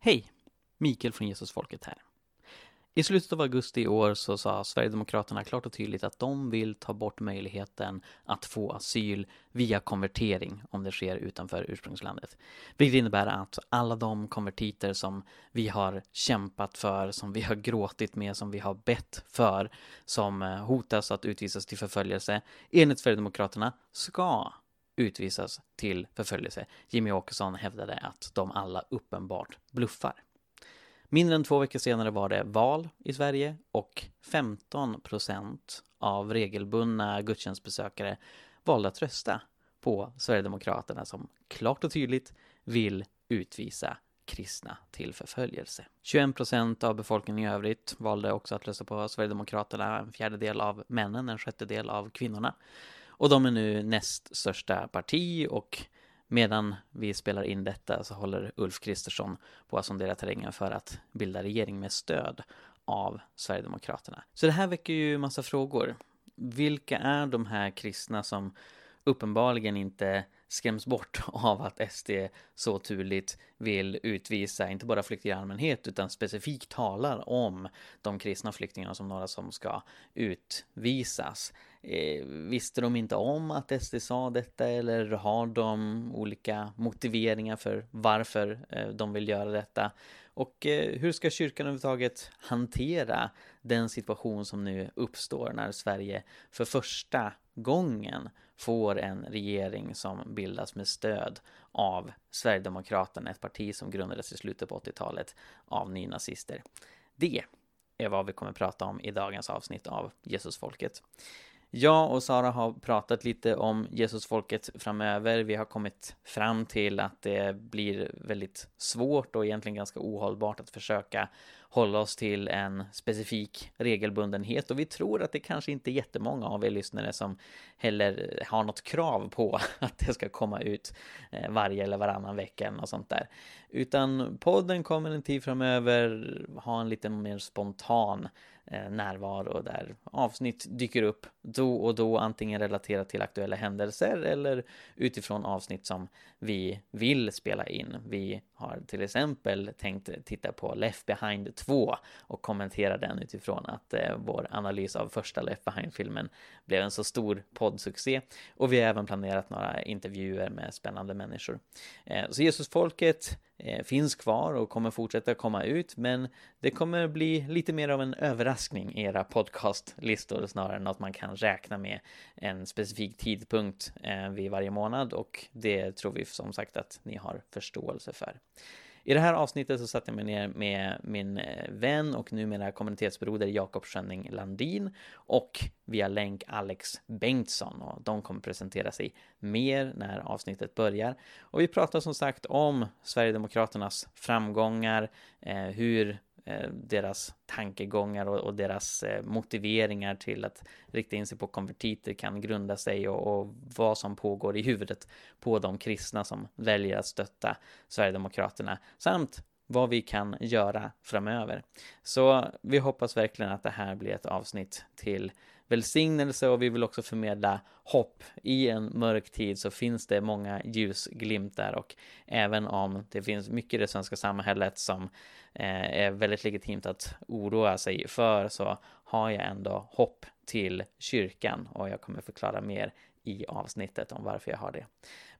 Hej! Mikael från Jesusfolket här. I slutet av augusti i år så sa Sverigedemokraterna klart och tydligt att de vill ta bort möjligheten att få asyl via konvertering om det sker utanför ursprungslandet. Vilket innebär att alla de konvertiter som vi har kämpat för, som vi har gråtit med, som vi har bett för, som hotas att utvisas till förföljelse, enligt Sverigedemokraterna ska utvisas till förföljelse. Jimmy Åkesson hävdade att de alla uppenbart bluffar. Mindre än två veckor senare var det val i Sverige och 15 procent av regelbundna gudstjänstbesökare valde att rösta på Sverigedemokraterna som klart och tydligt vill utvisa kristna till förföljelse. 21 procent av befolkningen i övrigt valde också att rösta på Sverigedemokraterna, en fjärdedel av männen, en sjättedel av kvinnorna. Och de är nu näst största parti och medan vi spelar in detta så håller Ulf Kristersson på att sondera terrängen för att bilda regering med stöd av Sverigedemokraterna. Så det här väcker ju massa frågor. Vilka är de här kristna som uppenbarligen inte skräms bort av att SD så tydligt vill utvisa inte bara flyktingar i allmänhet utan specifikt talar om de kristna flyktingarna som några som ska utvisas. Eh, visste de inte om att SD sa detta eller har de olika motiveringar för varför eh, de vill göra detta? Och eh, hur ska kyrkan överhuvudtaget hantera den situation som nu uppstår när Sverige för första gången får en regering som bildas med stöd av Sverigedemokraterna, ett parti som grundades i slutet på 80-talet av nynazister. Det är vad vi kommer prata om i dagens avsnitt av Jesusfolket. Jag och Sara har pratat lite om Jesusfolket framöver. Vi har kommit fram till att det blir väldigt svårt och egentligen ganska ohållbart att försöka hålla oss till en specifik regelbundenhet och vi tror att det kanske inte är jättemånga av er lyssnare som heller har något krav på att det ska komma ut eh, varje eller varannan vecka och sånt där. Utan podden kommer en tid framöver ha en lite mer spontan Eh, närvaro där avsnitt dyker upp då och då, antingen relaterat till aktuella händelser eller utifrån avsnitt som vi vill spela in. Vi har till exempel tänkt titta på Left Behind 2 och kommentera den utifrån att eh, vår analys av första Left Behind-filmen blev en så stor poddsuccé. Och vi har även planerat några intervjuer med spännande människor. Eh, så Jesusfolket Eh, finns kvar och kommer fortsätta komma ut, men det kommer bli lite mer av en överraskning i era podcastlistor snarare än att man kan räkna med en specifik tidpunkt eh, vid varje månad och det tror vi som sagt att ni har förståelse för. I det här avsnittet så satte jag mig ner med min eh, vän och numera kommunitetsbroder Jakob Schönning Landin och via länk Alex Bengtsson och de kommer presentera sig mer när avsnittet börjar. Och vi pratar som sagt om Sverigedemokraternas framgångar, eh, hur Eh, deras tankegångar och, och, deras eh, motiveringar till att rikta in sig på konvertiter kan grunda sig och, och, vad som pågår i huvudet på de kristna som väljer att stötta Sverigedemokraterna samt vad vi kan göra framöver. Så vi hoppas verkligen att det här blir ett avsnitt till välsignelse och vi vill också förmedla hopp. I en mörk tid så finns det många ljusglimtar och även om det finns mycket i det svenska samhället som eh, är väldigt legitimt att oroa sig för så har jag ändå hopp till kyrkan och jag kommer förklara mer i avsnittet om varför jag har det.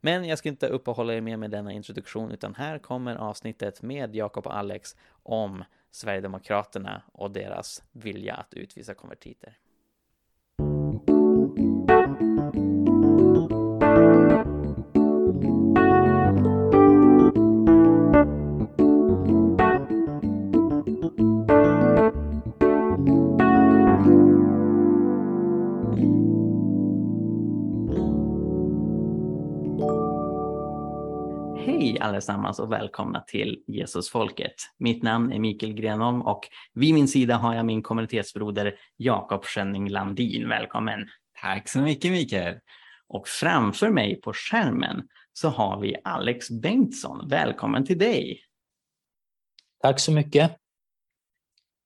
Men jag ska inte uppehålla er mer med denna introduktion utan här kommer avsnittet med Jakob och Alex om Sverigedemokraterna och deras vilja att utvisa konvertiter. Allesammans och välkomna till Jesusfolket. Mitt namn är Mikael Grenholm och vid min sida har jag min kommunitetsbroder Jakob Schönning Landin. Välkommen! Tack så mycket Mikael! Och framför mig på skärmen så har vi Alex Bengtsson. Välkommen till dig! Tack så mycket!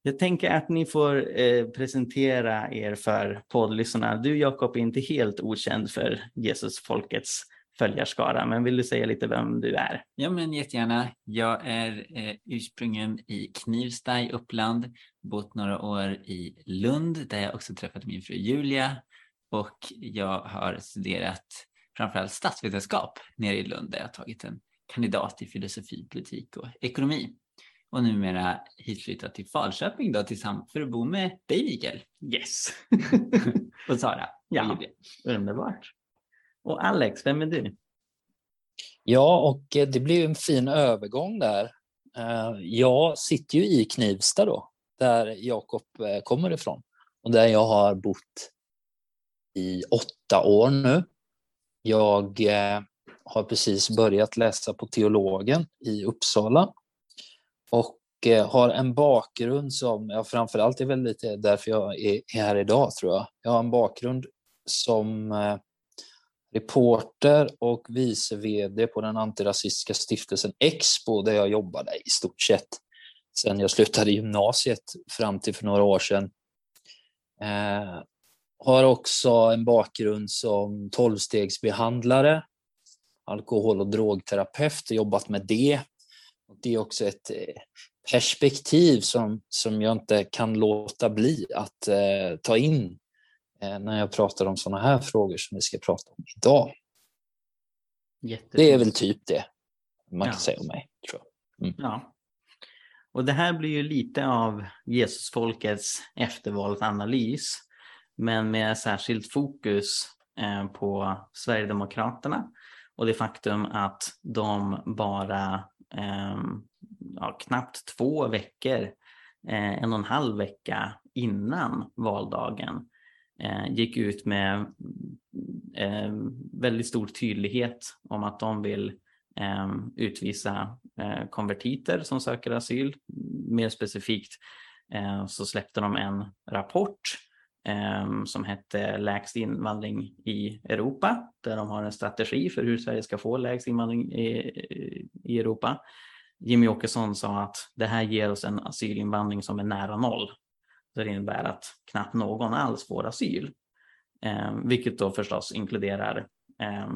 Jag tänker att ni får eh, presentera er för poddlyssnarna. Du Jakob är inte helt okänd för Jesusfolkets följarskara. Men vill du säga lite vem du är? Ja, men jättegärna. Jag är eh, ursprungen i Knivsta i Uppland, bott några år i Lund där jag också träffat min fru Julia och jag har studerat framförallt statsvetenskap nere i Lund där jag tagit en kandidat i filosofi, politik och ekonomi. Och numera hitflyttat till Falköping då tillsammans för att bo med dig Mikael. Yes. och Sara. Ja, underbart. Och Alex, vem är du? Ja, och eh, det blev en fin övergång där. Eh, jag sitter ju i Knivsta då, där Jakob eh, kommer ifrån och där jag har bott i åtta år nu. Jag har precis börjat läsa på teologen i Uppsala och har en bakgrund som, ja, framförallt är väl lite därför jag är här idag tror jag. Jag har en bakgrund som reporter och vice VD på den antirasistiska stiftelsen Expo där jag jobbade i stort sett sen jag slutade gymnasiet fram till för några år sedan. Eh, har också en bakgrund som tolvstegsbehandlare, alkohol och drogterapeut och jobbat med det. Det är också ett eh, perspektiv som, som jag inte kan låta bli att eh, ta in när jag pratar om sådana här frågor som vi ska prata om idag. Jättefint. Det är väl typ det man ja. kan säga om mig. Tror jag. Mm. Ja. Och det här blir ju lite av Jesusfolkets eftervalsanalys, men med särskilt fokus eh, på Sverigedemokraterna och det faktum att de bara eh, ja, knappt två veckor, en och en halv vecka innan valdagen eh, Eh, gick ut med eh, väldigt stor tydlighet om att de vill eh, utvisa eh, konvertiter som söker asyl. Mer specifikt eh, så släppte de en rapport eh, som hette Lägst invandring i Europa där de har en strategi för hur Sverige ska få lägst invandring i, i Europa. Jimmy Åkesson sa att det här ger oss en asylinvandring som är nära noll. Så det innebär att knappt någon alls får asyl. Eh, vilket då förstås inkluderar eh,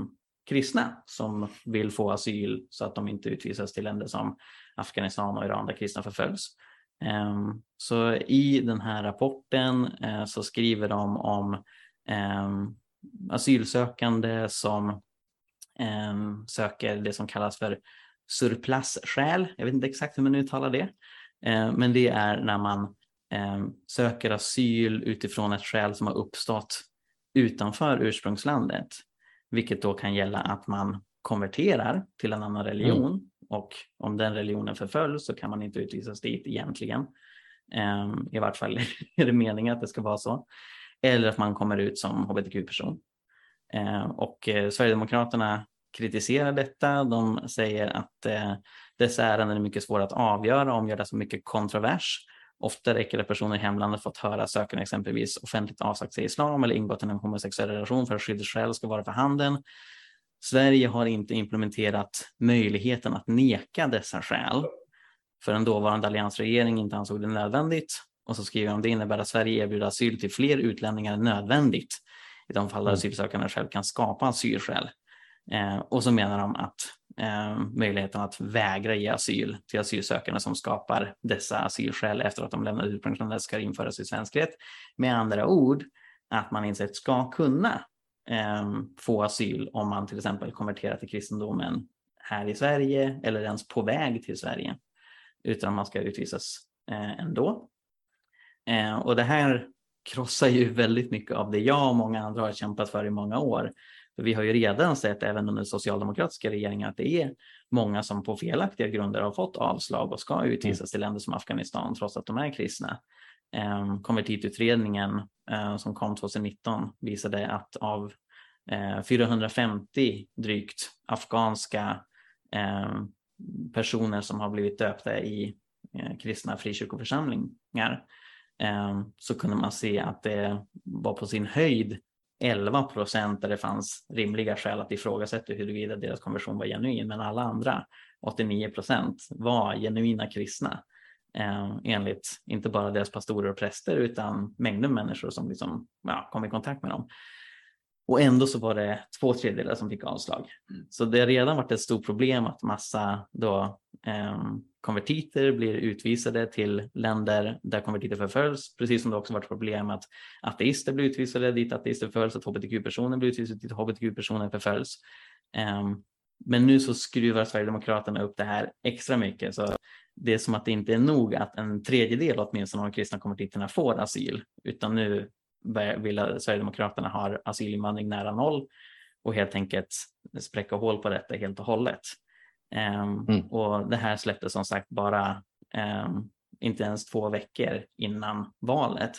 kristna som vill få asyl så att de inte utvisas till länder som Afghanistan och Iran där kristna förföljs. Eh, så i den här rapporten eh, så skriver de om eh, asylsökande som eh, söker det som kallas för surplusskäl. Jag vet inte exakt hur man uttalar det, ehm, men det är när man söker asyl utifrån ett skäl som har uppstått utanför ursprungslandet, vilket då kan gälla att man konverterar till en annan religion mm. och om den religionen förföljs så kan man inte utvisas dit egentligen. Eh, I vart fall är det meningen att det ska vara så. Eller att man kommer ut som hbtq-person. Eh, och eh, Sverigedemokraterna kritiserar detta. De säger att eh, dessa ärenden är mycket svåra att avgöra, omgör det så mycket kontrovers Ofta räcker det personer i hemlandet fått höra sökanden exempelvis offentligt avsagt sig islam eller ingått en homosexuell relation för att skyddsskäl ska vara för handen. Sverige har inte implementerat möjligheten att neka dessa skäl för en dåvarande alliansregering inte ansåg det nödvändigt. Och så skriver de det innebär att Sverige erbjuder asyl till fler utlänningar än nödvändigt i de fall där mm. asylsökande själv kan skapa asylskäl. Eh, och så menar de att eh, möjligheten att vägra ge asyl till asylsökande som skapar dessa asylskäl efter att de lämnat ursprungslandet ska införas i svensk rätt. Med andra ord, att man insett ska kunna eh, få asyl om man till exempel konverterar till kristendomen här i Sverige eller ens på väg till Sverige utan man ska utvisas eh, ändå. Eh, och det här krossar ju väldigt mycket av det jag och många andra har kämpat för i många år, vi har ju redan sett även under socialdemokratiska regeringar att det är många som på felaktiga grunder har fått avslag och ska utvisas mm. till länder som Afghanistan trots att de är kristna. Eh, konvertitutredningen eh, som kom 2019 visade att av 450 eh, drygt afghanska personer som har blivit döpta i kristna frikyrkoförsamlingar så kunde man se att det var på sin höjd 11 procent där det fanns rimliga skäl att ifrågasätta huruvida deras konversion var genuin, men alla andra, 89 procent, var genuina kristna. Eh, enligt inte bara deras pastorer och präster utan mängder av människor som liksom, ja, kom i kontakt med dem. Och ändå så var det två tredjedelar som fick avslag. Mm. Så det har redan varit ett stort problem att massa då, eh, konvertiter blir utvisade till länder där konvertiter förföljs, precis som det också varit problem att ateister blir utvisade dit ateister förföljs, att hbtq-personer blir utvisade dit hbtq-personer förföljs. Um, men nu så skruvar Sverigedemokraterna upp det här extra mycket. Så det är som att det inte är nog att en tredjedel åtminstone av de kristna konvertiterna får asyl, utan nu vill Sverigedemokraterna ha asylinvandring nära noll och helt enkelt spräcka hål på detta helt och hållet. Um, mm. Och det här släpptes som sagt bara um, inte ens två veckor innan valet.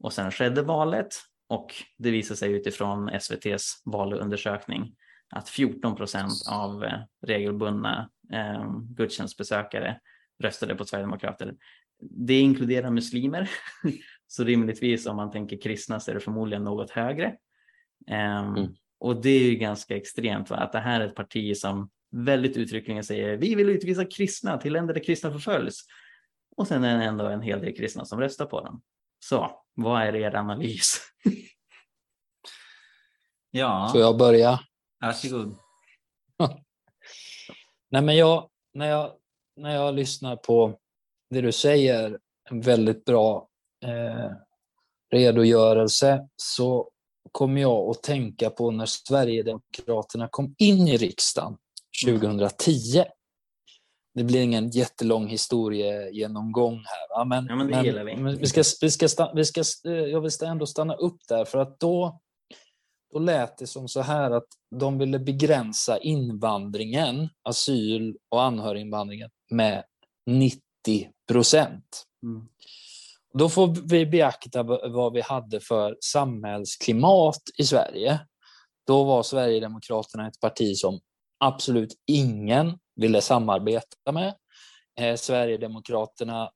Och sen skedde valet och det visade sig utifrån SVTs valundersökning att 14 procent av eh, regelbundna eh, gudstjänstbesökare röstade på Sverigedemokrater. Det inkluderar muslimer, så rimligtvis om man tänker kristna så är det förmodligen något högre. Um, mm. Och det är ju ganska extremt, va? att det här är ett parti som väldigt uttryckligen säger vi vill utvisa kristna till länder där kristna förföljs. Och sen är det ändå en hel del kristna som röstar på dem. Så vad är er analys? ja. Får jag börja? Varsågod. Nej, men jag, när, jag, när jag lyssnar på det du säger, en väldigt bra eh, redogörelse, så kommer jag att tänka på när Sverigedemokraterna kom in i riksdagen 2010. Mm. Det blir ingen jättelång historiegenomgång här. Va? Men, ja, men det men, gillar vi. Men vi ska, vi ska, vi ska, jag vill ändå stanna upp där, för att då då lät det som så här att de ville begränsa invandringen, asyl och anhöriginvandringen med 90 procent. Mm. Då får vi beakta vad vi hade för samhällsklimat i Sverige. Då var Sverigedemokraterna ett parti som absolut ingen ville samarbeta med. Eh, Sverigedemokraterna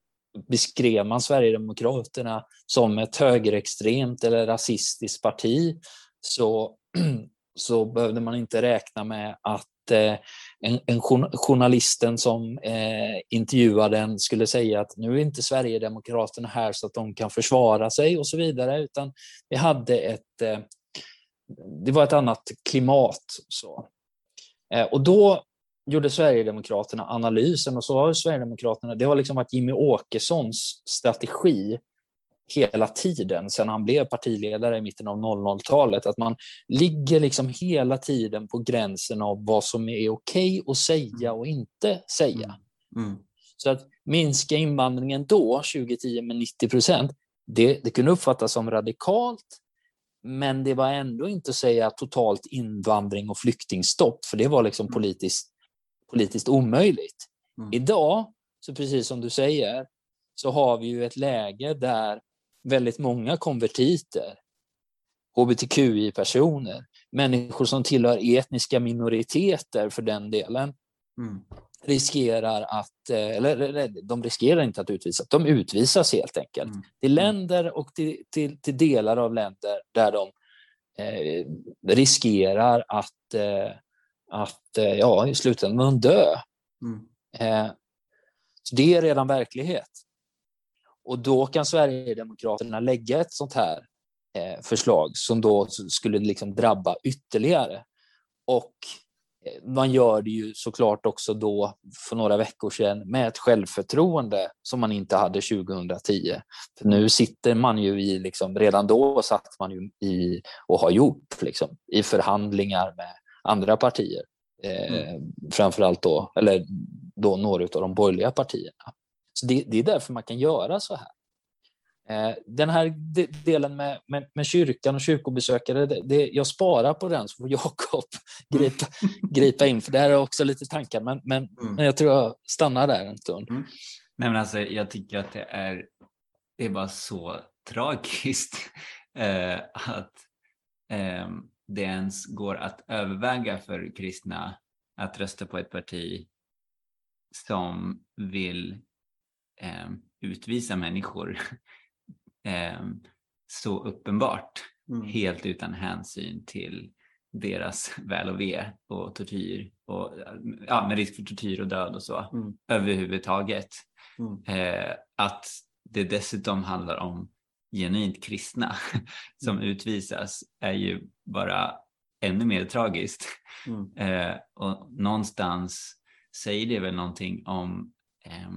beskrev man Sverigedemokraterna som ett högerextremt eller rasistiskt parti så, så behövde man inte räkna med att eh, en, en journalisten som eh, intervjuade den skulle säga att nu är inte Sverigedemokraterna här så att de kan försvara sig och så vidare, utan vi hade ett, eh, det var ett annat klimat. Så. Eh, och då gjorde Sverigedemokraterna analysen och så har Sverigedemokraterna, det har liksom varit Jimmy Åkessons strategi hela tiden sedan han blev partiledare i mitten av 00-talet. Att man ligger liksom hela tiden på gränsen av vad som är okej okay att säga och inte säga. Mm. mm. Så att minska invandringen då, 2010, med 90 procent, det, det kunde uppfattas som radikalt, men det var ändå inte att säga totalt invandring och flyktingstopp, för det var liksom mm. politiskt, politiskt omöjligt. Mm. Idag, så precis som du säger, så har vi ju ett läge där väldigt många konvertiter, hbtqi-personer, människor som tillhör etniska minoriteter för den delen, mm. Riskerar att, eh, eller de riskerar inte att utvisas, de utvisas helt enkelt mm. till länder och till, till, till, delar av länder där de eh, riskerar att, eh, att eh, ja, i slutändan dö. Mm. Eh, så det är redan verklighet. Och då kan Sverigedemokraterna lägga ett sånt här eh, förslag som då skulle liksom drabba ytterligare. Och man gör det ju såklart också då för några veckor sedan med ett självförtroende som man inte hade 2010. För nu sitter man ju i, liksom, redan då satt man ju i och har gjort liksom, i förhandlingar med andra partier. Eh, mm. Framförallt då, eller då några av de borgerliga partierna. Så det, det är därför man kan göra så här. Eh, den här delen med, med, med, kyrkan och kyrkobesökare, det, det, jag sparar på den så får Jakob gripa, gripa in, för det här är också lite tankar, men, men, mm. men jag tror jag stannar där en stund. Mm. Nej, men alltså, jag tycker att det är, det är bara så tragiskt eh, att eh, det ens går att överväga för kristna att rösta på ett parti som vill eh, utvisa människor eh, så uppenbart, mm. helt utan hänsyn till deras väl och ve och tortyr och ja, med risk för tortyr och död och så mm. överhuvudtaget. Mm. Eh, att det dessutom handlar om genuint kristna som utvisas är ju bara ännu mer tragiskt. Mm. Eh, och någonstans säger det väl någonting om eh,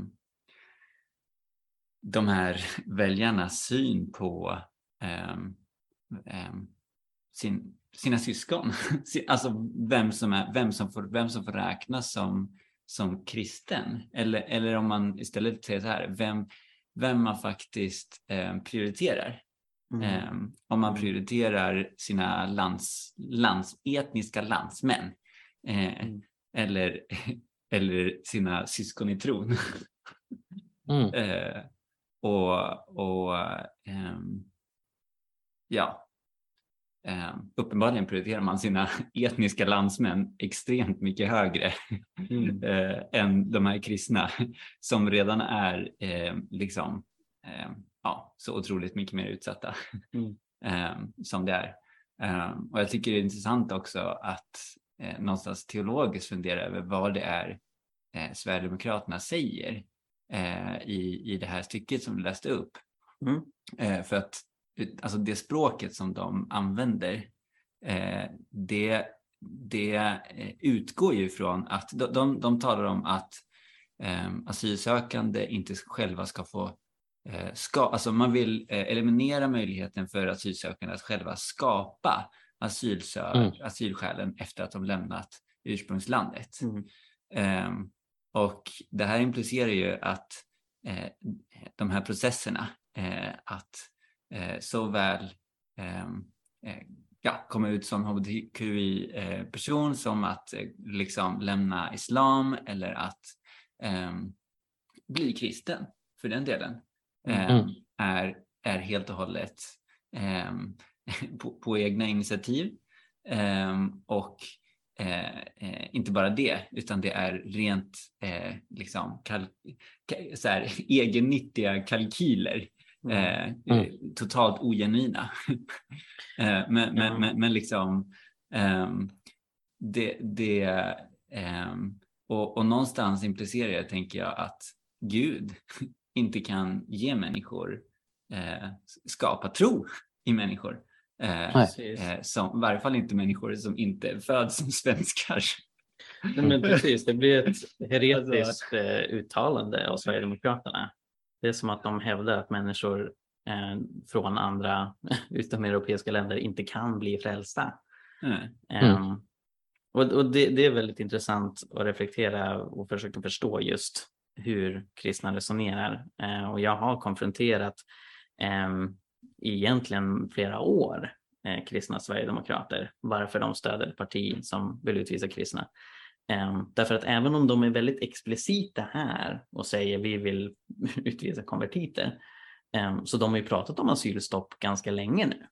de här väljarnas syn på eh, sin, sina syskon. alltså vem som, är, vem som, får, vem som får räknas som, som kristen. Eller, eller om man istället säger så här, vem, vem man faktiskt eh, prioriterar. Mm. Om man prioriterar sina lands, lands, etniska landsmän eh, Mm. eller, eller sina syskon i tron. Mm. Eh, och och ehm, ja, eh, uppenbarligen prioriterar man sina etniska landsmän extremt mycket högre Mm. eh, än de här kristna som redan är eh, liksom, eh, ja, så otroligt mycket mer utsatta Mm. eh, som det är. Och jag tycker det är intressant också att eh, någonstans teologiskt fundera över vad det är eh, Sverigedemokraterna säger eh, i, i det här stycket som du läste upp. Mm. Eh, för att alltså det språket som de använder, eh, det, det eh, utgår ju från att de, de, de talar om att eh, asylsökande inte själva ska få eh, ska, alltså man vill eliminera möjligheten för asylsökande att själva skapa asylsö- Mm. asylskälen efter att de lämnat ursprungslandet. Mm. Ehm, och det här implicerar ju att eh, de här processerna, eh, att eh, såväl ehm, eh, ja, komma ut som hbtqi-person som att eh, liksom lämna islam eller att ehm, bli kristen för den delen ehm, Mm. är, är helt och hållet på, på egna initiativ. Och inte bara det, utan det är rent eh, liksom kal- ka- så här, egennyttiga kalkyler. Eh, Mm. eh, totalt ogenuina. eh, men, men, Ja. men, men liksom ehm, det, det ehm, och, och någonstans implicerar det, tänker jag, att Gud inte kan ge människor eh, skapa tro i människor. Eh, eh, som, I varje fall inte människor som inte föds som svenskar. Nej, men precis, det blir ett heretiskt eh, uttalande av Sverigedemokraterna. Det är som att de hävdar att människor eh, från andra utomeuropeiska länder inte kan bli frälsta. Nej. Ehm, och och det, det är väldigt intressant att reflektera och försöka förstå just hur kristna resonerar. Eh, och jag har konfronterat ehm, egentligen flera år eh, kristna sverigedemokrater varför de stöder ett parti som vill utvisa kristna. Ehm, därför att även om de är väldigt explicita här och säger vi vill utvisa konvertiter ehm, så de har ju pratat om asylstopp ganska länge nu.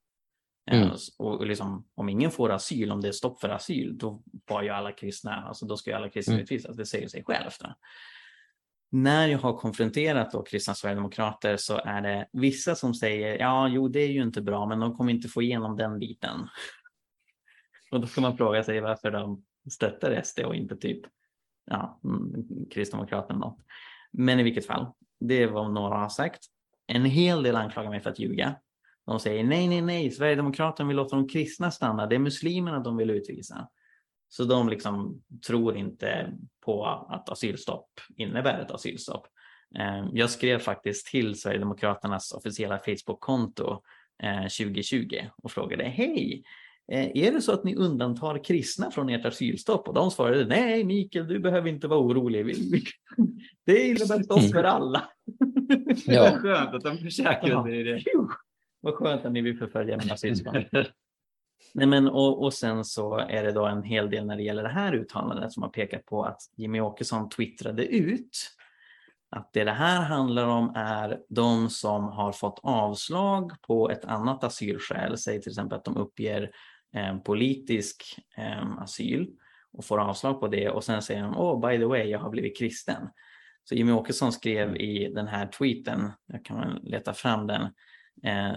Mm. Eh, Och liksom, om ingen får asyl, om det är stopp för asyl, då var ju alla kristna, alltså då ska ju alla kristna Mm. utvisas, det säger sig självt. När jag har konfronterat då kristna sverigedemokrater så är det vissa som säger, ja, jo, det är ju inte bra, men de kommer inte få igenom den biten. Och då kan man fråga sig varför de stöttar SD och inte typ ja, mm, Kristdemokraterna. Något. Men i vilket fall, det är vad några har sagt. En hel del anklagar mig för att ljuga. De säger nej, nej, nej, Sverigedemokraterna vill låta de kristna stanna. Det är muslimerna de vill utvisa. Så de liksom tror inte på att asylstopp innebär ett asylstopp. Eh, Jag skrev faktiskt till Sverigedemokraternas officiella Facebook-konto eh, 2020 och frågade hej, eh, är det så att ni undantar kristna från ert asylstopp? Och de svarade nej Mikael, du behöver inte vara orolig. Det innebär stopp för alla. Ja. Vad skönt att de försäkrade dig det. Vad skönt att ni vill förfölja mina syskon. Nej, men, och, och sen så är det då en hel del när det gäller det här uttalandet som har pekat på att Jimmy Åkesson twittrade ut att det det här handlar om är de som har fått avslag på ett annat asylskäl, säg till exempel att de uppger eh, politisk eh, asyl och får avslag på det och sen säger de oh by the way, jag har blivit kristen. Så Jimmy Åkesson skrev i den här tweeten, jag kan leta fram den,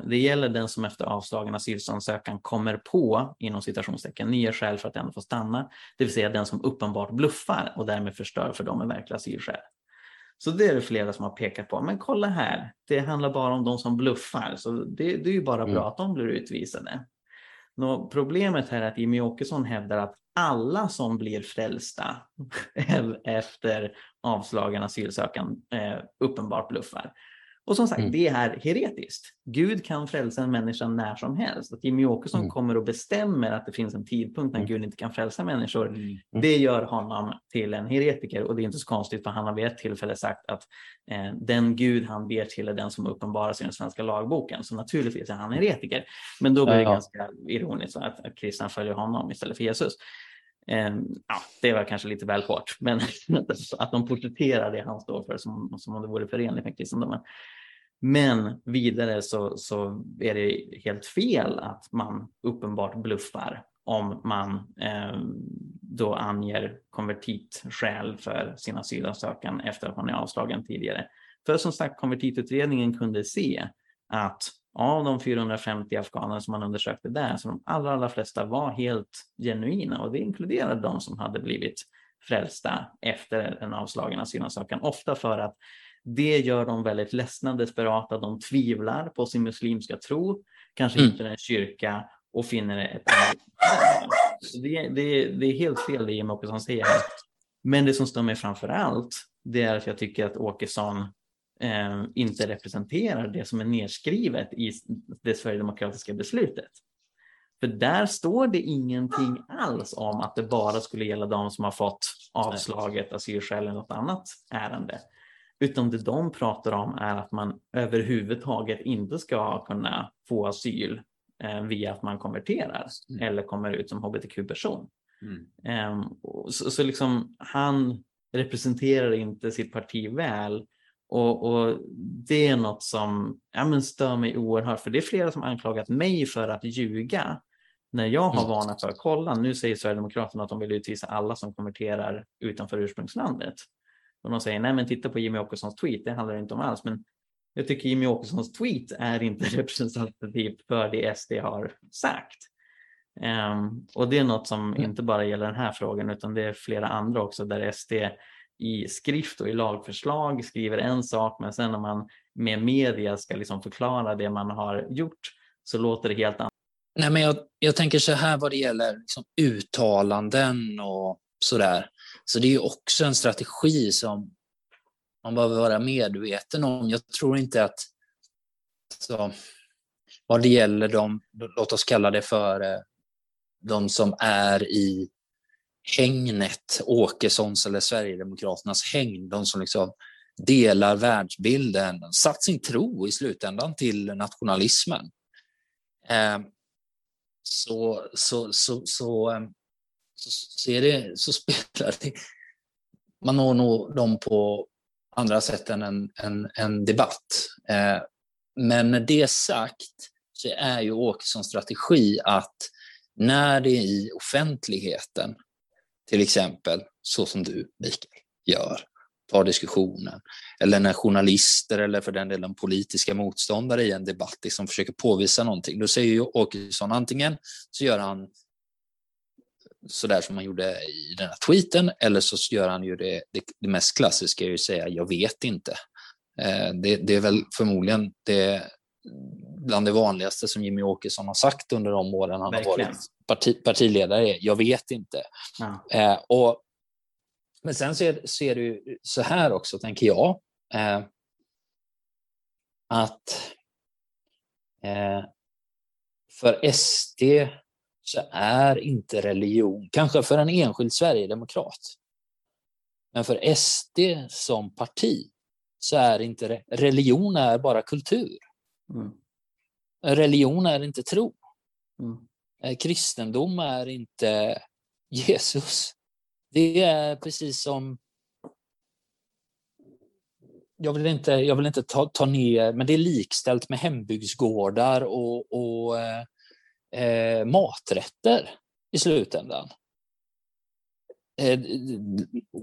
det gäller den som efter avslagen asylsökan kommer på, inom citationstecken, nya skäl för att ändå få stanna, det vill säga den som uppenbart bluffar och därmed förstör för dem med verkliga asylskäl. Så det är det flera som har pekat på. Men kolla här, det handlar bara om de som bluffar. Så det, det är ju bara bra Mm. att de blir utvisade. Nå, problemet här är att Jimmy Åkesson hävdar att alla som blir frälsta efter avslagen asylansökan eh, uppenbart bluffar. Och som sagt, Mm. det är heretiskt. Gud kan frälsa en människa när som helst. Att Jimmy Åkesson Mm. kommer och bestämmer att det finns en tidpunkt när Mm. Gud inte kan frälsa människor, Mm. det gör honom till en heretiker och det är inte så konstigt för han har vid ett tillfälle sagt att eh, den Gud han ber till är den som uppenbaras i den svenska lagboken. Så naturligtvis är han heretiker. Men då blir det Ja. ganska ironiskt att, att kristna följer honom istället för Jesus. Eh, ja, det var kanske lite väl hårt, men att de porträtterar det han står för som, som om det vore förenligt med kristendomen. Men vidare så, så är det helt fel att man uppenbart bluffar om man eh, då anger konvertitskäl för sin asylansökan efter att man är avslagen tidigare. För som sagt, konvertitutredningen kunde se att av de 450 afghaner som man undersökte där, så de allra, allra flesta var helt genuina och det inkluderade de som hade blivit frälsta efter en avslagen asylansökan. Ofta för att det gör dem väldigt ledsna, desperata, de tvivlar på sin muslimska tro, kanske Mm. hittar en kyrka och finner ett det, det, det är helt fel det Jimmie Åkesson säger här. Men det som står mig framför allt, det är att jag tycker att Åkesson eh, inte representerar det som är nedskrivet i det sverigedemokratiska beslutet. För där står det ingenting alls om att det bara skulle gälla de som har fått avslaget, asylskäl eller något annat ärende. Utan det de pratar om är att man överhuvudtaget inte ska kunna få asyl eh, via att man konverterar Mm. eller kommer ut som hbtq-person. Mm. Ehm, så, så liksom, han representerar inte sitt parti väl och, och det är något som ja, men stör mig oerhört för det är flera som anklagat mig för att ljuga när jag har Mm. varnat för, kolla nu säger Sverigedemokraterna att de vill utvisa alla som konverterar utanför ursprungslandet. Och de säger, nej men titta på Jimmy Åkessons tweet, det handlar inte om alls. Men jag tycker Jimmy Åkessons tweet är inte representativt för det SD har sagt. Ehm, och det är något som Mm. inte bara gäller den här frågan utan det är flera andra också där SD i skrift och i lagförslag skriver en sak men sen när man med media ska liksom förklara det man har gjort så låter det helt annat. Nej, men jag, jag tänker så här vad det gäller liksom uttalanden och sådär. Så det är ju också en strategi som man behöver vara medveten om. Jag tror inte att så, vad det gäller de, låt oss kalla det för eh, de som är i hängnet, Åkessons eller Sverigedemokraternas hägn, de som liksom delar världsbilden, satt sin tro i slutändan till nationalismen. Eh, så, så, så, så, eh, så, så, är det, så spelar det... Man når nog dem på andra sätt än en, en, en debatt. Eh, men med det sagt så är ju Åkessons strategi att när det är i offentligheten, till exempel så som du, Mikael, gör, tar diskussionen, eller när journalister eller för den delen politiska motståndare i en debatt liksom försöker påvisa någonting, då säger ju Åkesson antingen så gör han sådär som han gjorde i den här tweeten, eller så gör han ju det, det, det mest klassiska, är ju att säga jag vet inte. Eh, det, det är väl förmodligen det, bland det vanligaste som Jimmy Åkesson har sagt under de åren han Verkligen. har varit parti, partiledare, jag vet inte. Ja. Eh, och, men sen är det ju så här också, tänker jag, eh, att eh, för SD så är inte religion, kanske för en enskild sverigedemokrat, men för SD som parti så är inte re- religion är bara kultur. Mm. Religion är inte tro. Mm. Eh, Kristendom är inte Jesus. Det är precis som... Jag vill inte, jag vill inte ta, ta ner, men det är likställt med hembygdsgårdar och, och eh, eh, maträtter i slutändan. Eh,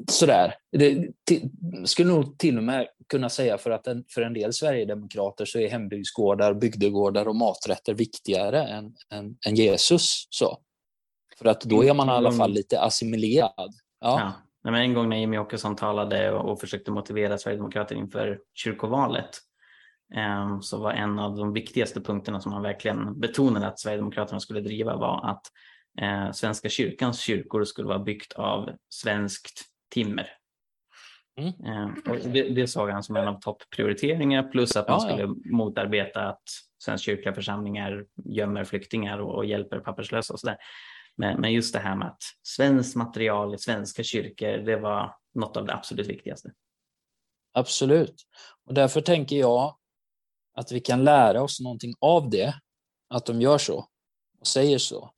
sådär. Det till, skulle nog till och med kunna säga för att en, för en del sverigedemokrater så är hembygdsgårdar, bygdegårdar och maträtter viktigare än, än, än Jesus. Så. För att då är man i alla fall lite assimilerad. Ja. Ja. men en gång när Jimmy Åkesson talade och, och försökte motivera Sverigedemokraterna inför kyrkovalet eh, så var en av de viktigaste punkterna som han verkligen betonade att Sverigedemokraterna skulle driva var att eh, Svenska kyrkans kyrkor skulle vara byggt av svenskt timmer. Mm. Eh, och det, det såg han som en av topprioriteringar plus att man ja, skulle ja. motarbeta att Svenska kyrkliga församlingar gömmer flyktingar och, och hjälper papperslösa och sådär. Men, men just det här med att svenskt material i svenska kyrkor, det var något av det absolut viktigaste. Absolut. Och därför tänker jag att vi kan lära oss någonting av det, att de gör så och säger så.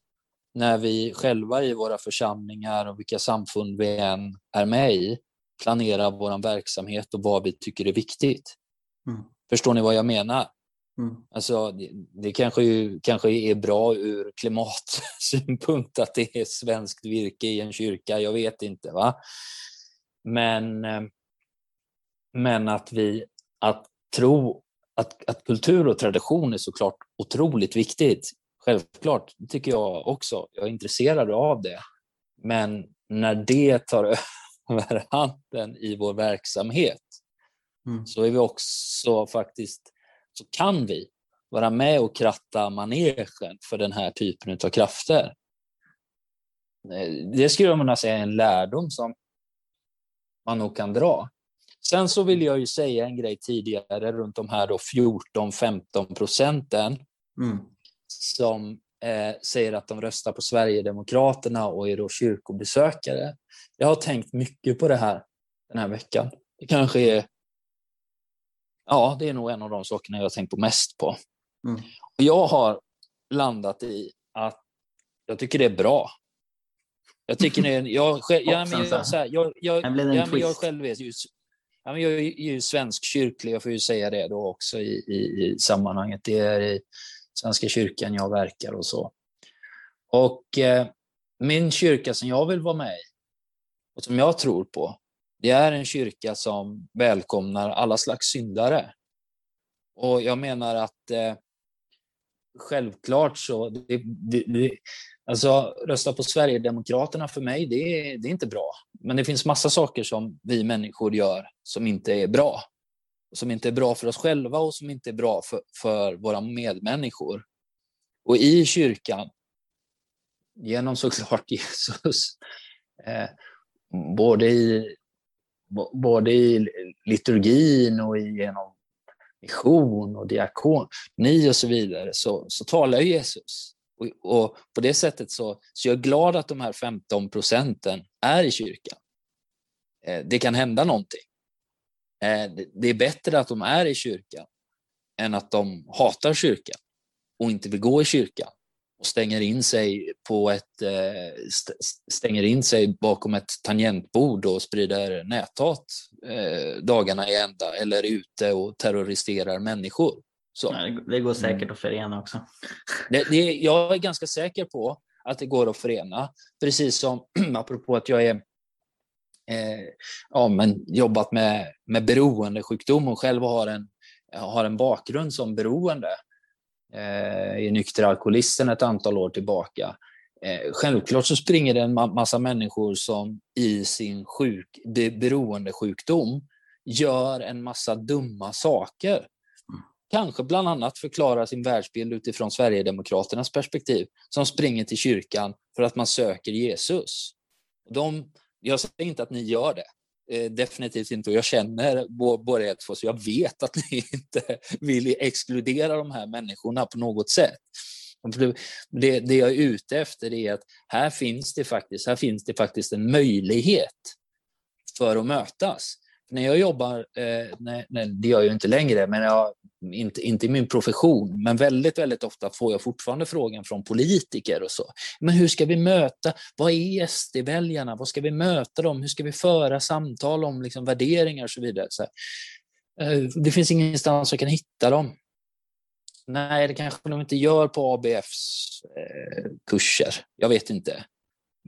När vi själva i våra församlingar och vilka samfund vi än är med i planerar vår verksamhet och vad vi tycker är viktigt. Mm. Förstår ni vad jag menar? Mm. Alltså, det, det kanske, ju, kanske är bra ur klimatsynpunkt att det är svenskt virke i en kyrka, jag vet inte. va. Men, eh, men att vi att tro att, att kultur och tradition är såklart otroligt viktigt. Självklart, tycker jag också. Jag är intresserad av det. Men när det tar över handen i vår verksamhet mm. så är vi också faktiskt så kan vi vara med och kratta manegen för den här typen av krafter. Det skulle jag kunna säga är en lärdom som man nog kan dra. Sen så vill jag ju säga en grej tidigare runt de här 14-15 procenten mm. Som eh, säger att de röstar på Sverigedemokraterna och är då kyrkobesökare. Jag har tänkt mycket på det här den här veckan. Det kanske är Ja, det är nog en av de sakerna jag har tänkt på mest på. Mm. Och jag har landat i att jag tycker det är bra. Jag tycker det är, jag, jag, ja, men jag, jag, jag, ja, men jag själv är ju, ja, men jag är ju svensk kyrklig, jag får ju säga det då också i, i, i sammanhanget. Det är Svenska kyrkan jag verkar och så. Och eh, min kyrka som jag vill vara med i och som jag tror på, det är en kyrka som välkomnar alla slags syndare. Och jag menar att eh, självklart så, det, det, det, alltså rösta på Sverigedemokraterna för mig, det, det är inte bra. Men det finns massa saker som vi människor gör som inte är bra. Som inte är bra för oss själva och som inte är bra för, för våra medmänniskor. Och i kyrkan, genom såklart Jesus, eh, både i både i liturgin och genom mission och diakoni och så vidare, så, så talar Jesus. Och, och, på det sättet så, så jag är glad att de här 15 procenten är i kyrkan. Eh, det kan hända någonting. Eh, det, är bättre att de är i kyrkan än att de hatar kyrkan och inte vill gå i kyrkan och stänger in sig på ett eh, stänger in sig bakom ett tangentbord och sprider näthat eh, dagarna i ända eller är ute och terroriserar människor. Så. det går säkert mm. att förena också. Det, det, jag är ganska säker på att det går att förena. Precis som, apropå att jag är eh, ja, men jobbat med, med beroendesjukdom och själv har en, har en bakgrund som beroende eh, i nykter ett antal år tillbaka. Eh, självklart så springer det en massa människor som i sin sjuk, beroendesjukdom gör en massa dumma saker. Kanske bland annat förklarar sin världsbild utifrån Sverigedemokraternas perspektiv, som springer till kyrkan för att man söker Jesus. De, jag säger inte att ni gör det, Eh, definitivt inte. Och jag känner båda er två, så jag vet att ni inte vill exkludera de här människorna på något sätt. Det, det jag är ute efter är att här finns det faktiskt, här finns det faktiskt en möjlighet för att mötas när jag jobbar, eh, nej, nej, det gör jag ju inte längre, men jag, inte, inte i min profession, men väldigt, väldigt ofta får jag fortfarande frågan från politiker och så. Men hur ska vi möta, vad är SD-väljarna, vad ska vi möta dem, hur ska vi föra samtal om liksom, värderingar och så vidare. Så eh, det finns ingenstans jag kan hitta dem. Nej, det kanske de inte gör på ABFs eh, kurser, jag vet inte.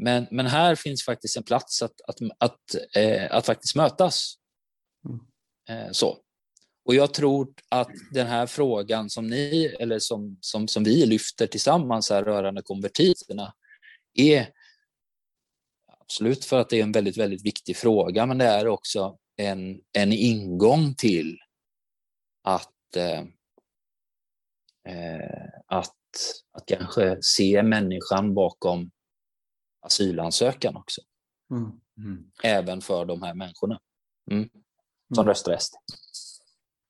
Men, men här finns faktiskt en plats att, att, att, eh, att faktiskt mötas Eh, så. Och jag tror att den här frågan som ni, eller som, som, som vi lyfter tillsammans här rörande konvertiterna, är absolut för att det är en väldigt, väldigt viktig fråga, men det är också en, en ingång till att, eh, att, att kanske se människan bakom asylansökan också. Mm. Mm. Även för de här människorna mm. som mm. röstar SD.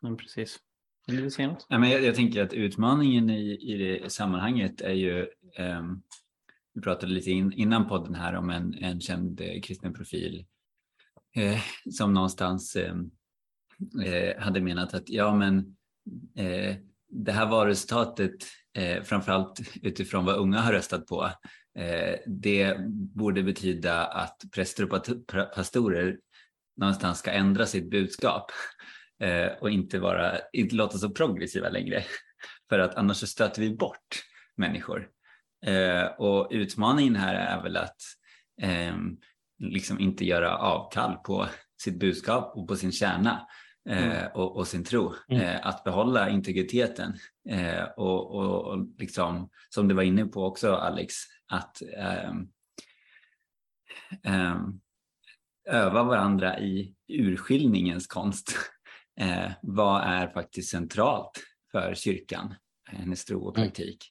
Men precis. Vill du säga något? Ja, men jag, jag, tänker att utmaningen i, i det sammanhanget är ju um, vi pratade lite in, innan podden här om en, en känd eh, kristen profil eh, som någonstans eh, eh hade menat att ja men eh, det här valresultatet eh, framförallt utifrån vad unga har röstat på eh, det borde betyda att präster och pastorer någonstans ska ändra sitt budskap och inte, vara, inte låta så progressiva längre. För att annars så stöter vi bort människor. Eh, och utmaningen här är väl att eh, liksom inte göra avkall på sitt budskap och på sin kärna eh, mm. och, och, sin tro. Mm. Eh, att behålla integriteten eh, och, och, och, liksom, som du var inne på också Alex, att ehm, ehm, öva varandra i urskiljningens konst. Eh, vad är faktiskt centralt för kyrkan, hennes tro och mm. praktik?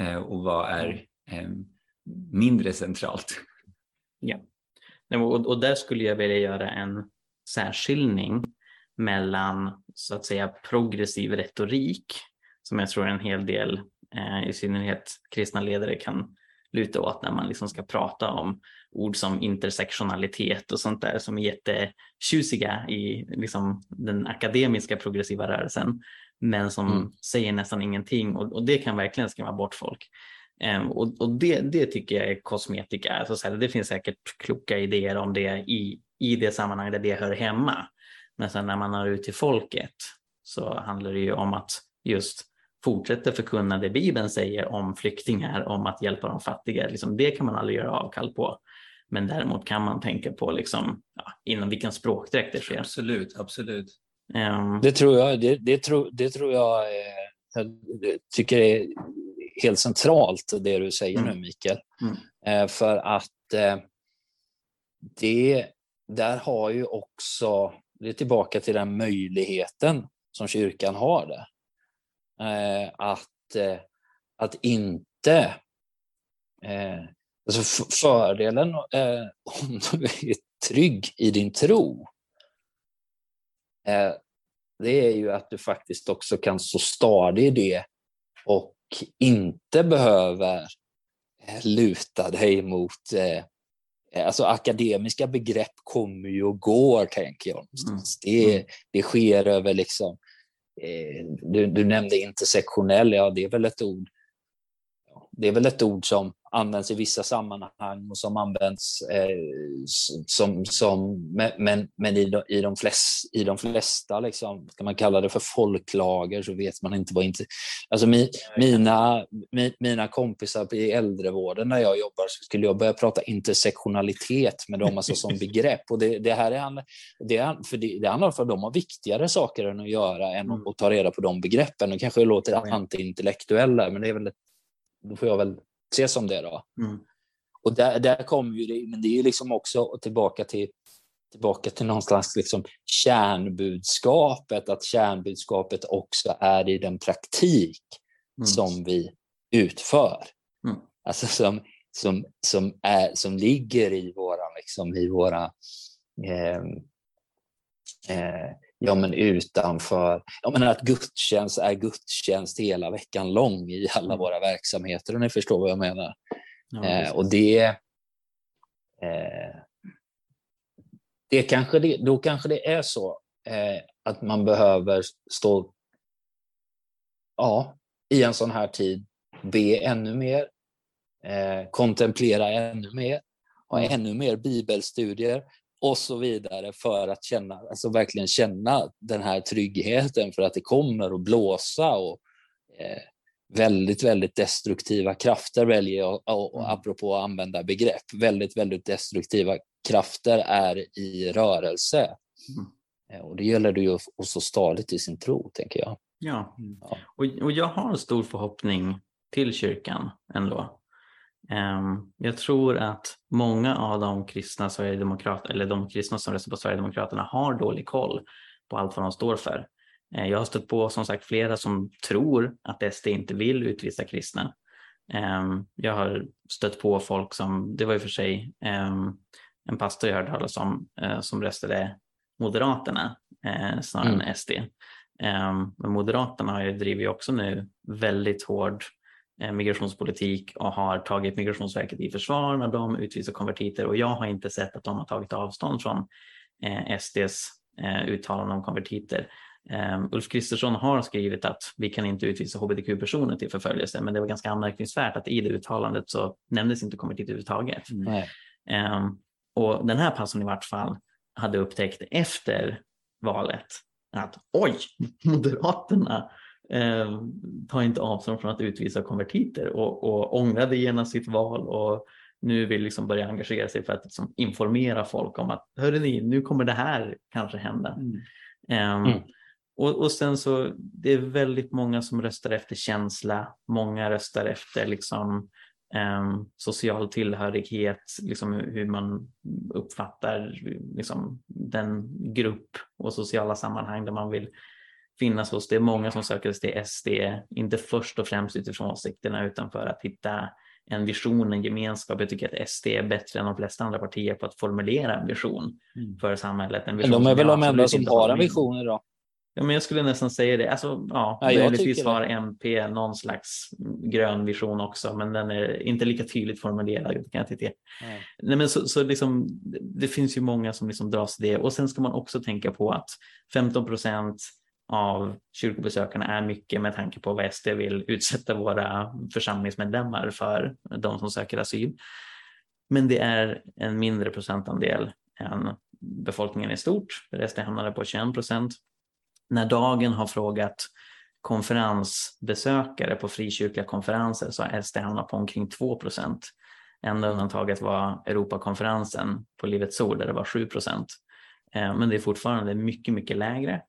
Eh, och vad är eh, mindre centralt? Ja, och, och där skulle jag vilja göra en särskiljning mellan så att säga progressiv retorik som jag tror en hel del, eh, i synnerhet kristna ledare kan luta åt när man liksom ska prata om ord som intersektionalitet och sånt där som är jättetjusiga i liksom den akademiska progressiva rörelsen men som mm. säger nästan ingenting och, och, det kan verkligen skrämma bort folk. Um, och, och det, det, tycker jag är kosmetika. Alltså, så här, det finns säkert kloka idéer om det i, i det sammanhang där det hör hemma. Men sen när man når ut till folket så handlar det ju om att just fortsätter förkunna det Bibeln säger om flyktingar, om att hjälpa de fattiga. Liksom, det kan man aldrig göra avkall på. Men däremot kan man tänka på liksom, ja, inom vilken språkdräkt det sker. Absolut, absolut. Um, det tror jag, det, det, tror, det tror jag, är, jag tycker är helt centralt det du säger mm. nu Mikael. Mm. Eh, för att eh, det, där har ju också, det är tillbaka till den möjligheten som kyrkan har där. Eh, att, eh, att inte... Eh, alltså fördelen om du är trygg i din tro, det är ju att du faktiskt också kan stå stadig i det och inte behöver luta dig mot Alltså akademiska begrepp kommer ju och går, tänker jag. Mm. Det, mm. det sker över liksom Eh, du, du, nämnde intersektionell, ja det är väl ett ord det är väl ett ord som används i vissa sammanhang och som används eh, som, som men, men i, de, i, de flest, i de flesta, liksom, ska man kalla det för folklager så vet man inte vad inte... Alltså mi, mina, mi, mina kompisar i äldrevården när jag jobbar så skulle jag börja prata intersektionalitet med dem alltså som begrepp och det, det här är, det, är, för det, det handlar för att de har viktigare saker än att göra än mm. att ta reda på de begreppen. Det kanske låter antiintellektuella men det är väl då får jag väl se som det då. Mm. Och där, där kommer ju det, men det är liksom också tillbaka till tillbaka till någonstans liksom kärnbudskapet, att kärnbudskapet också är i den praktik mm. som vi utför. Mm. Alltså som, som, som, är, som ligger i våra, liksom, i våra eh, eh, ja, men utanför. Jag menar att gudstjänst är gudstjänst hela veckan lång i alla mm. våra verksamheter, om ni förstår vad jag menar. Ja, eh, och det, eh, det kanske det, då kanske det är så eh, att man behöver stå ja, i en sån här tid, be ännu mer, eh, kontemplera ännu mer, ha mm. ännu mer bibelstudier, och så vidare för att känna, alltså verkligen känna den här tryggheten för att det kommer att blåsa och eh, väldigt, väldigt destruktiva krafter väljer jag, och, och mm. apropå att använda begrepp, väldigt, väldigt destruktiva krafter är i rörelse. Mm. Eh, och det gäller det ju att stå stadigt i sin tro, tänker jag. Ja, ja. Och, och jag har en stor förhoppning till kyrkan ändå. Um, jag tror att många av de kristna Sverigedemokrater eller de kristna som röstar på Sverigedemokraterna har dålig koll på allt vad de står för. Uh, jag har stött på som sagt flera som tror att SD inte vill utvisa kristna. Um, jag har stött på folk som, det var i och för sig en pastor jag hörde talas om uh, som röstade Moderaterna uh, snarare mm. än SD. men Moderaterna har ju drivit också nu väldigt hård Eh, migrationspolitik och har tagit Migrationsverket i försvar när de utvisar konvertiter och jag har inte sett att de har tagit avstånd från eh, SDs eh, uttalanden om konvertiter. Ulf Kristersson har skrivit att vi kan inte utvisa hbtq-personer till förföljelse, men det var ganska anmärkningsvärt att i det uttalandet så nämndes inte konvertiter överhuvudtaget. Mm. Och den här pastorn i vart fall hade upptäckt efter valet att oj, Moderaterna eh, tar inte avstånd från att utvisa konvertiter och, och ångrade genast sitt val och nu vill liksom börja engagera sig för att liksom informera folk om att hörrni, nu kommer det här kanske hända. Mm. Um, mm. Och, och, sen så det är väldigt många som röstar efter känsla. Många röstar efter liksom um, social tillhörighet, liksom hur man uppfattar liksom, den grupp och sociala sammanhang där man vill finnas hos. Det är många som söker sig till SD, inte först och främst utifrån åsikterna utan för att hitta en vision, en gemenskap. Jag tycker att SD är bättre än de flesta andra partier på att formulera en vision mm. för samhället. En vision men de är väl de enda som har en vision idag? Ja, men jag skulle nästan säga det. Alltså, ja, ja möjligtvis har MP någon slags grön vision också, men den är inte lika tydligt formulerad. Kan jag Nej. Nej, men så, så liksom, det finns ju många som liksom dras till det och sen ska man också tänka på att 15 procent av kyrkobesökarna är mycket med tanke på vad SD vill utsätta våra församlingsmedlemmar för, de som söker asyl. Men det är en mindre procentandel än befolkningen i stort. Resten hamnade på 21 procent. När Dagen har frågat konferensbesökare på frikyrkliga konferenser så har SD hamnat på omkring 2 procent. Enda undantaget var Europakonferensen på Livets Ord där det var 7 procent. Eh, men det är fortfarande mycket, mycket lägre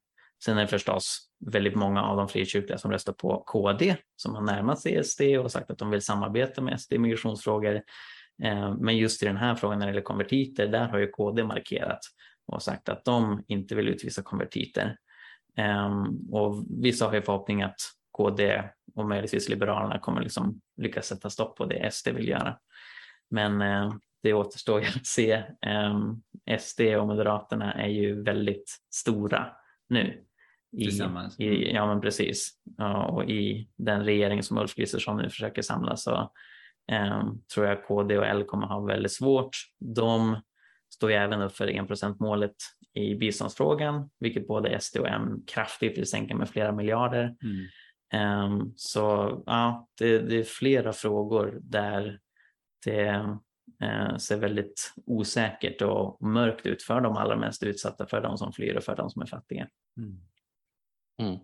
Sen är det förstås väldigt många av de frikyrkliga som röstar på KD som har närmat sig SD och sagt att de vill samarbeta med SD i migrationsfrågor. Eh, men just i den här frågan när det gäller konvertiter, där har ju KD markerat och sagt att de inte vill utvisa konvertiter. Ehm, och vissa har ju förhoppning att KD och möjligtvis Liberalerna kommer liksom lyckas sätta stopp på det SD vill göra. Men eh, det återstår ju att se. Ehm, SD och Moderaterna är ju väldigt stora nu. I, Tillsammans. I, ja, men precis. Ja, och i den regering som Ulf Kristersson nu försöker samla så eh, tror jag KD och L kommer ha väldigt svårt. De står ju även upp för enprocentsmålet i biståndsfrågan, vilket både SD och M kraftigt vill sänka med flera miljarder. Mm. Um, så ja, det, det, är flera frågor där det uh, ser väldigt osäkert och mörkt ut för de allra mest utsatta, för de som flyr och för de som är fattiga. Mm. Mm.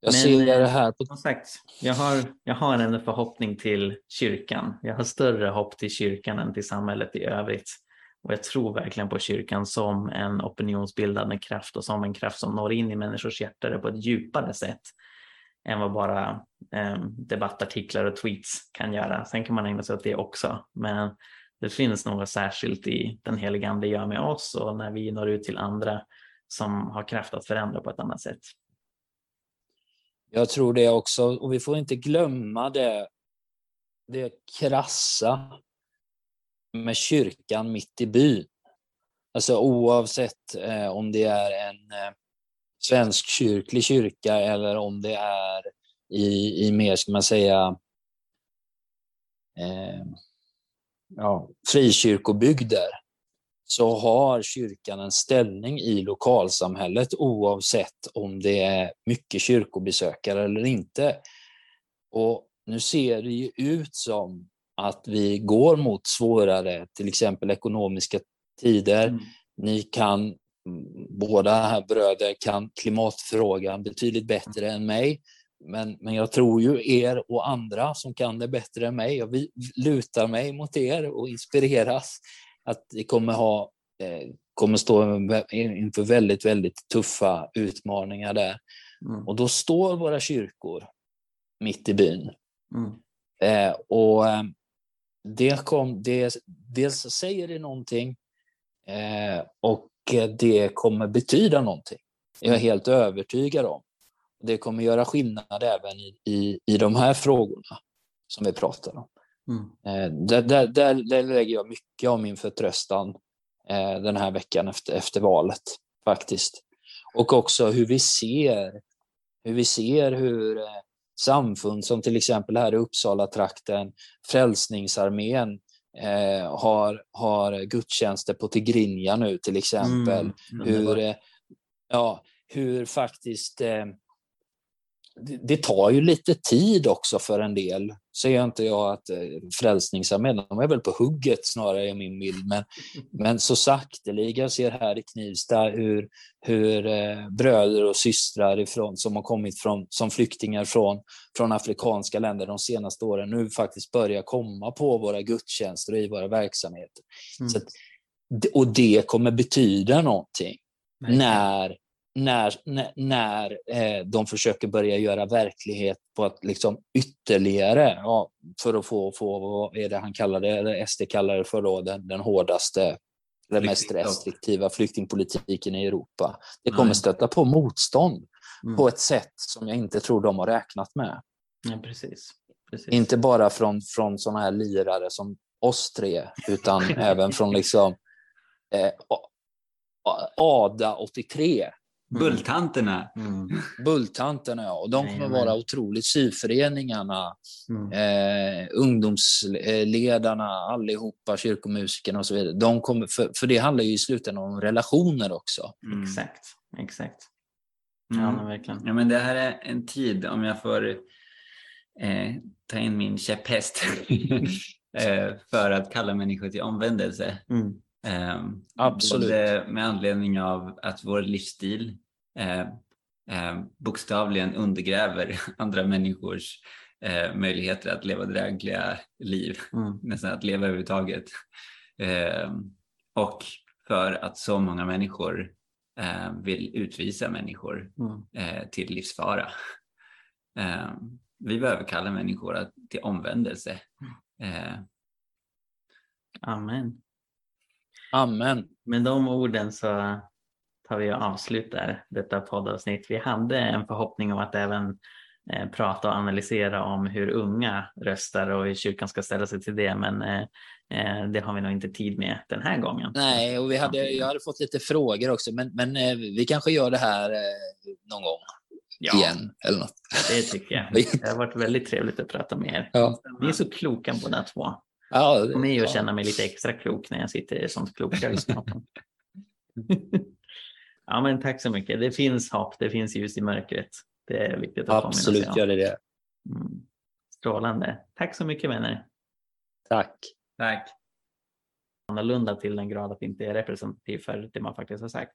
Jag Men, ser det här på... Som sagt, jag har, jag har en förhoppning till kyrkan. Jag har större hopp till kyrkan än till samhället i övrigt. Och jag tror verkligen på kyrkan som en opinionsbildande kraft och som en kraft som når in i människors hjärtan på ett djupare sätt än vad bara eh, debattartiklar och tweets kan göra. Sen kan man ägna sig åt det också, men det finns något särskilt i den heliga ande gör med oss och när vi når ut till andra som har kraft att förändra på ett annat sätt. Jag tror det också, och vi får inte glömma det, det krassa med kyrkan mitt i byn. Alltså oavsett eh, om det är en eh, svensk kyrklig kyrka eller om det är i, i mer, ska man säga, eh, ja, frikyrkobygder så har kyrkan en ställning i lokalsamhället oavsett om det är mycket kyrkobesökare eller inte. Och nu ser det ju ut som att vi går mot svårare, till exempel ekonomiska tider. Mm. Ni kan, båda här bröder kan klimatfrågan betydligt bättre än mig. Men, men jag tror ju er och andra som kan det bättre än mig, jag lutar mig mot er och inspireras att vi kommer ha eh, kommer stå inför väldigt, väldigt tuffa utmaningar där. Mm. Och då står våra kyrkor mitt i byn. Mm. Eh, och eh, det kom, det, dels säger det någonting eh, och det kommer betyda någonting. Jag är helt övertygad om. Det kommer göra skillnad även i, i, i de här frågorna som vi pratar om. Mm. Eh, där, där, där, där, lägger jag mycket av min förtröstan eh, den här veckan efter, efter valet faktiskt. Och också hur vi ser hur vi ser hur eh, samfund som till exempel här i Uppsala-trakten, Frälsningsarmén, eh, har, har gudstjänster på Tigrinja nu till exempel. Mm, hur, eh, ja, hur faktiskt eh, det tar ju lite tid också för en del. Säger inte jag att eh, Frälsningsarmén, de är väl på hugget snarare i min bild, men, men så sakteliga ser här i Knivsta hur, hur eh, bröder och systrar ifrån, som har kommit från, som flyktingar från, från afrikanska länder de senaste åren nu faktiskt börjar komma på våra gudstjänster och i våra verksamheter. Mm. Att, och det kommer betyda någonting när när, när, när eh, de försöker börja göra verklighet på att liksom ytterligare, ja, för att få, få, vad är det han kallar det, eller SD kallar det för då, den, den hårdaste, den mest restriktiva flyktingpolitiken i Europa. Det kommer stöta på motstånd mm. på ett sätt som jag inte tror de har räknat med. Ja, precis. precis. Inte bara från, från sådana här lirare som oss tre, utan även från liksom eh, ADA 83 Mm. Bulltanterna. Mm. Bulltanterna, ja. Och de kommer Nej, vara otroligt. Syföreningarna, mm. eh, ungdomsledarna, allihopa, kyrkomusikerna och så vidare. De kommer, för, för det handlar ju i slutändan om relationer också. Mm. Exakt, exakt. Ja, mm. men verkligen. Ja, men det här är en tid, om jag får eh, ta in min käpphäst, eh, för att kalla människor till omvändelse. Eh, Absolut. med anledning av att vår livsstil eh, eh, bokstavligen undergräver andra människors eh, möjligheter att leva drägliga liv, mm. nästan att leva överhuvudtaget. Ehm, och för att så många människor eh, vill utvisa människor mm. Eh, till livsfara. Ehm, vi behöver kalla människor till omvändelse. Mm. Amen. Amen. Med de orden så tar vi och avslutar detta poddavsnitt. Vi hade en förhoppning om att även eh, prata och analysera om hur unga röstar och hur kyrkan ska ställa sig till det, men eh, eh det har vi nog inte tid med den här gången. Nej, och vi hade, jag hade fått lite frågor också, men, men eh, vi kanske gör det här eh, någon gång. Ja, igen eller något. Det tycker jag. Det har varit väldigt trevligt att prata med er. Ja. Ni är så kloka båda två. Ja, det, Kom i och känna mig lite extra klok när jag sitter i sånt kloksällskap. ja, men tack så mycket. Det finns hopp, det finns ljus i mörkret. Det är viktigt att Absolut påminna sig om. gör det det. Mm. Strålande. Tack så mycket vänner. Tack. Tack. Annorlunda till den grad att det inte är representativ för det man faktiskt har sagt.